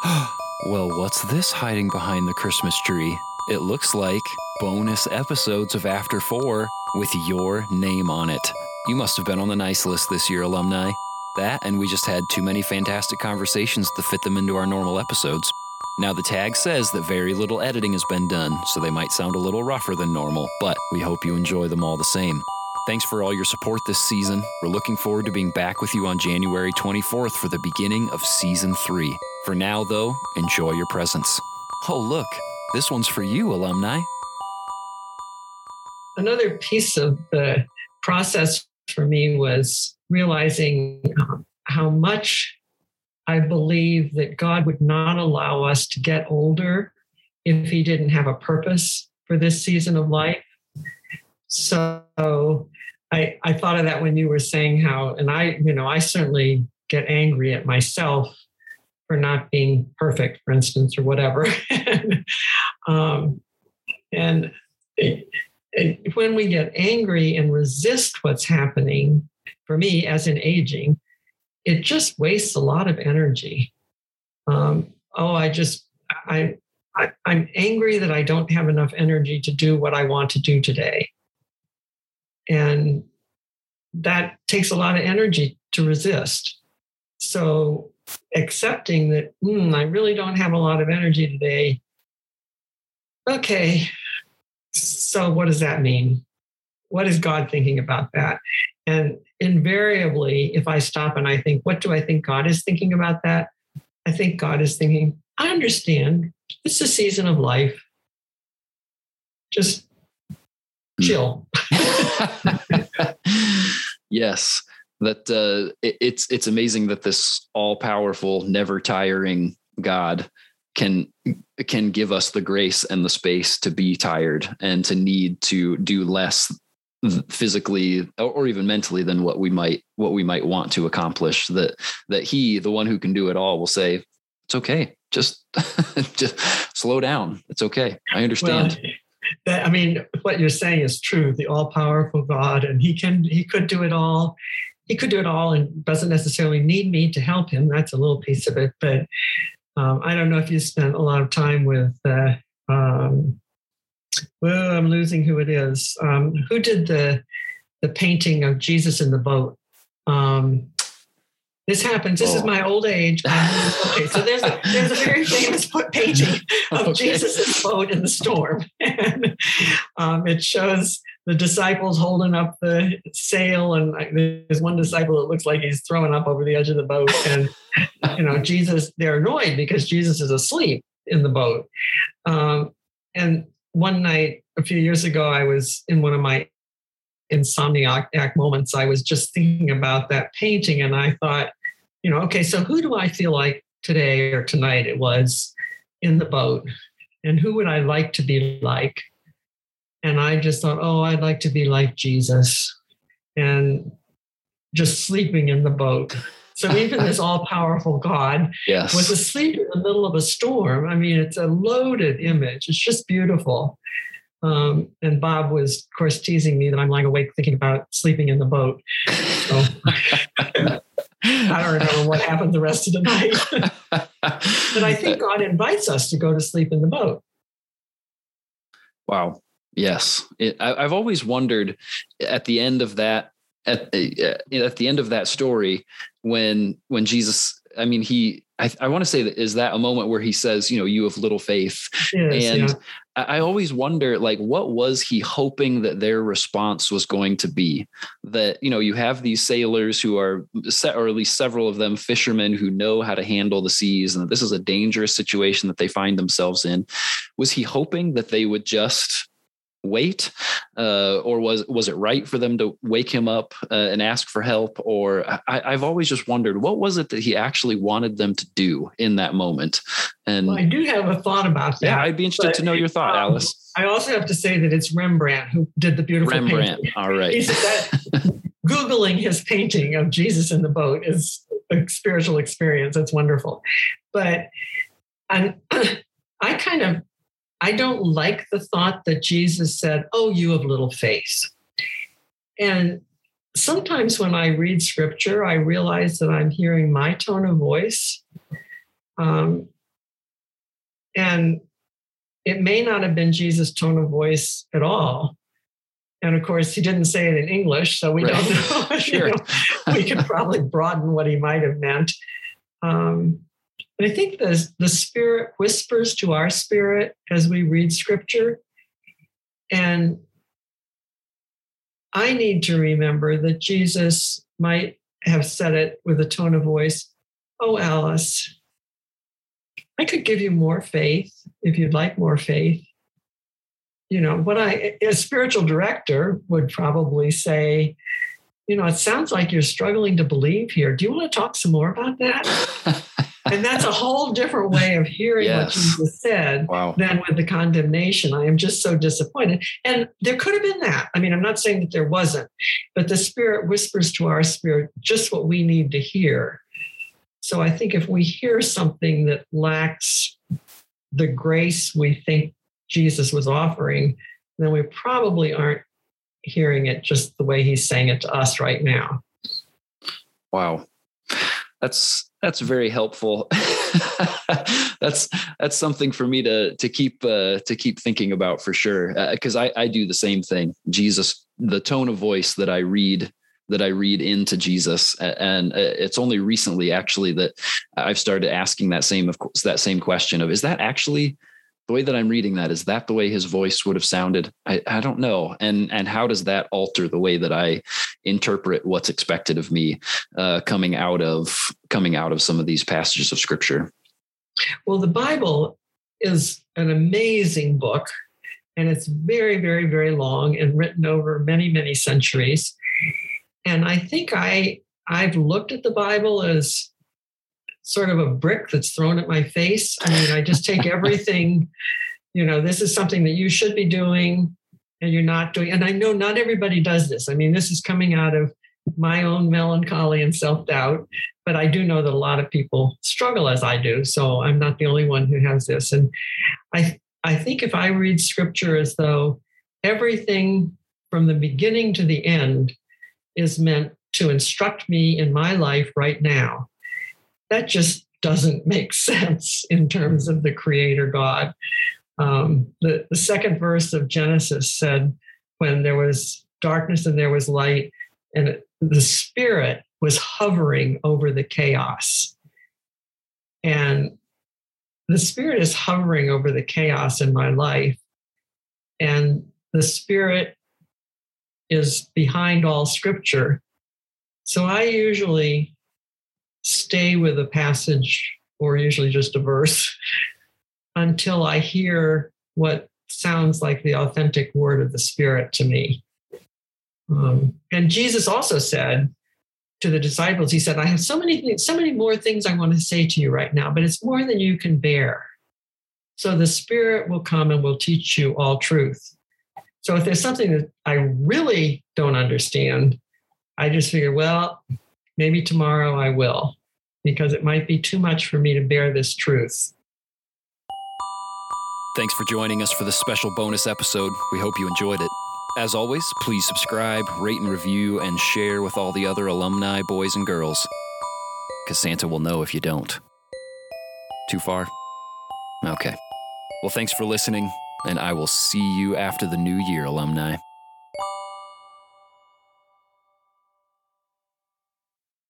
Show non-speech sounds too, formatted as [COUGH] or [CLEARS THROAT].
[GASPS] well, what's this hiding behind the Christmas tree? It looks like bonus episodes of After Four with your name on it. You must have been on the nice list this year, alumni. That, and we just had too many fantastic conversations to fit them into our normal episodes. Now, the tag says that very little editing has been done, so they might sound a little rougher than normal, but we hope you enjoy them all the same. Thanks for all your support this season. We're looking forward to being back with you on January 24th for the beginning of season 3. For now, though, enjoy your presents. Oh, look, this one's for you, alumni. Another piece of the process for me was realizing um, how much I believe that God would not allow us to get older if He didn't have a purpose for this season of life. So I, I thought of that when you were saying how, and I, you know, I certainly get angry at myself for not being perfect, for instance, or whatever. [LAUGHS] um, and it, it, when we get angry and resist what's happening, for me, as in aging, it just wastes a lot of energy. Um, oh, I just, I, I'm angry that I don't have enough energy to do what I want to do today. And that takes a lot of energy to resist. So accepting that mm, I really don't have a lot of energy today. Okay, so what does that mean? What is God thinking about that? And invariably, if I stop and I think, what do I think God is thinking about that? I think God is thinking, I understand. It's a season of life. Just chill. [LAUGHS] yes. That uh, it, it's it's amazing that this all powerful, never tiring God can can give us the grace and the space to be tired and to need to do less physically or even mentally than what we might what we might want to accomplish. That that he the one who can do it all will say it's okay. Just [LAUGHS] just slow down. It's okay. I understand. well, that, I mean, what you're saying is true. The all-powerful God, and He can, He could do it all. He could do it all, and doesn't necessarily need me to help Him. That's a little piece of it. But um, I don't know if you spent a lot of time with. Uh, um, well, I'm losing who it is. Um, who did the the painting of Jesus in the boat? Um, this happens. This oh. is my old age. okay, so there's a there's a very [LAUGHS] famous painting of okay. Jesus' boat in the storm, [LAUGHS] and um, it shows the disciples holding up the sail, and there's one disciple that looks like he's throwing up over the edge of the boat, and you know Jesus. They're annoyed because Jesus is asleep in the boat, um, and one night a few years ago, I was in one of my insomniac moments, I was just thinking about that painting and I thought, you know, okay, so who do I feel like today or tonight it was in the boat? And who would I like to be like? And I just thought, oh, I'd like to be like Jesus and just sleeping in the boat. So even this [LAUGHS] all powerful God yes. was asleep in the middle of a storm. I mean, it's a loaded image. It's just beautiful. Um, and Bob was, of course, teasing me that I'm lying awake thinking about sleeping in the boat. So [LAUGHS] I don't remember what happened the rest of the night. [LAUGHS] but I think God invites us to go to sleep in the boat. Wow. Yes. It, I, have always wondered at the end of that, at, uh, at the end of that story, when, when Jesus, I mean, he, I, I want to say that is that a moment where he says, you know, you have little faith. Yes, and yeah. I always wonder, like, what was he hoping that their response was going to be? That, you know, you have these sailors who are, set or at least several of them, fishermen who know how to handle the seas, and that this is a dangerous situation that they find themselves in. Was he hoping that they would just wait uh, or was was it right for them to wake him up uh, and ask for help? Or I, have always just wondered what was it that he actually wanted them to do in that moment? And well, i do have a thought about that yeah i'd be interested but, to know your thought um, alice. I also have to say that it's rembrandt who did the beautiful rembrandt painting. all right. That, [LAUGHS] googling his painting of jesus in the boat is a spiritual experience it's wonderful. But i [CLEARS THROAT] I kind of I don't like the thought that Jesus said, Oh, you have little faith. And sometimes when I read scripture, I realize that I'm hearing my tone of voice. Um, And it may not have been Jesus' tone of voice at all. And of course, he didn't say it in English, so we right. don't know. [LAUGHS] sure. know, we could probably broaden what he might have meant. Um, but I think the, the Spirit whispers to our spirit as we read Scripture. And I need to remember that Jesus might have said it with a tone of voice Oh, Alice, I could give you more faith if you'd like more faith. You know, what I, a spiritual director would probably say, you know, it sounds like you're struggling to believe here. Do you want to talk some more about that? [LAUGHS] and that's a whole different way of hearing yes. what Jesus said wow. than with the condemnation. I am just so disappointed. And there could have been that. I mean, I'm not saying that there wasn't, but the Spirit whispers to our spirit just what we need to hear. So I think if we hear something that lacks the grace we think Jesus was offering, then we probably aren't hearing it just the way he's saying it to us right now. Wow. That's that's very helpful. [LAUGHS] that's that's something for me to to keep uh, to keep thinking about for sure because uh, I I do the same thing. Jesus, the tone of voice that I read that I read into Jesus, and uh, it's only recently actually that I've started asking that same of course that same question of is that actually the way that I'm reading that is that the way his voice would have sounded? I, I don't know. And and how does that alter the way that I interpret what's expected of me uh, coming out of coming out of some of these passages of scripture? Well, the Bible is an amazing book, and it's very, very, very long and written over many, many centuries. And I think I I've looked at the Bible as sort of a brick that's thrown at my face. I mean, I just take everything, [LAUGHS] you know, this is something that you should be doing and you're not doing. And I know not everybody does this. I mean, this is coming out of my own melancholy and self doubt, but I do know that a lot of people struggle as I do. So I'm not the only one who has this. And I, I think if I read scripture as though everything from the beginning to the end is meant to instruct me in my life right now, that just doesn't make [LAUGHS] sense in terms of the creator God. Um, the, the second verse of Genesis said, when there was darkness and there was light, and the Spirit was hovering over the chaos. And the Spirit is hovering over the chaos in my life. And the Spirit is behind all scripture. So I usually stay with a passage or usually just a verse until I hear what sounds like the authentic word of the Spirit to me. Um, and Jesus also said to the disciples, He said, I have so many things, so many more things I want to say to you right now, but it's more than you can bear. So the Spirit will come and will teach you all truth. So if there's something that I really don't understand, I just figure, well, maybe tomorrow I will, because it might be too much for me to bear this truth. Thanks for joining us for this special bonus episode. We hope you enjoyed it. As always, please subscribe, rate and review, and share with all the other alumni boys and girls. Because Santa will know if you don't. Too far? Okay. Well, thanks for listening, and I will see you after the new year, alumni.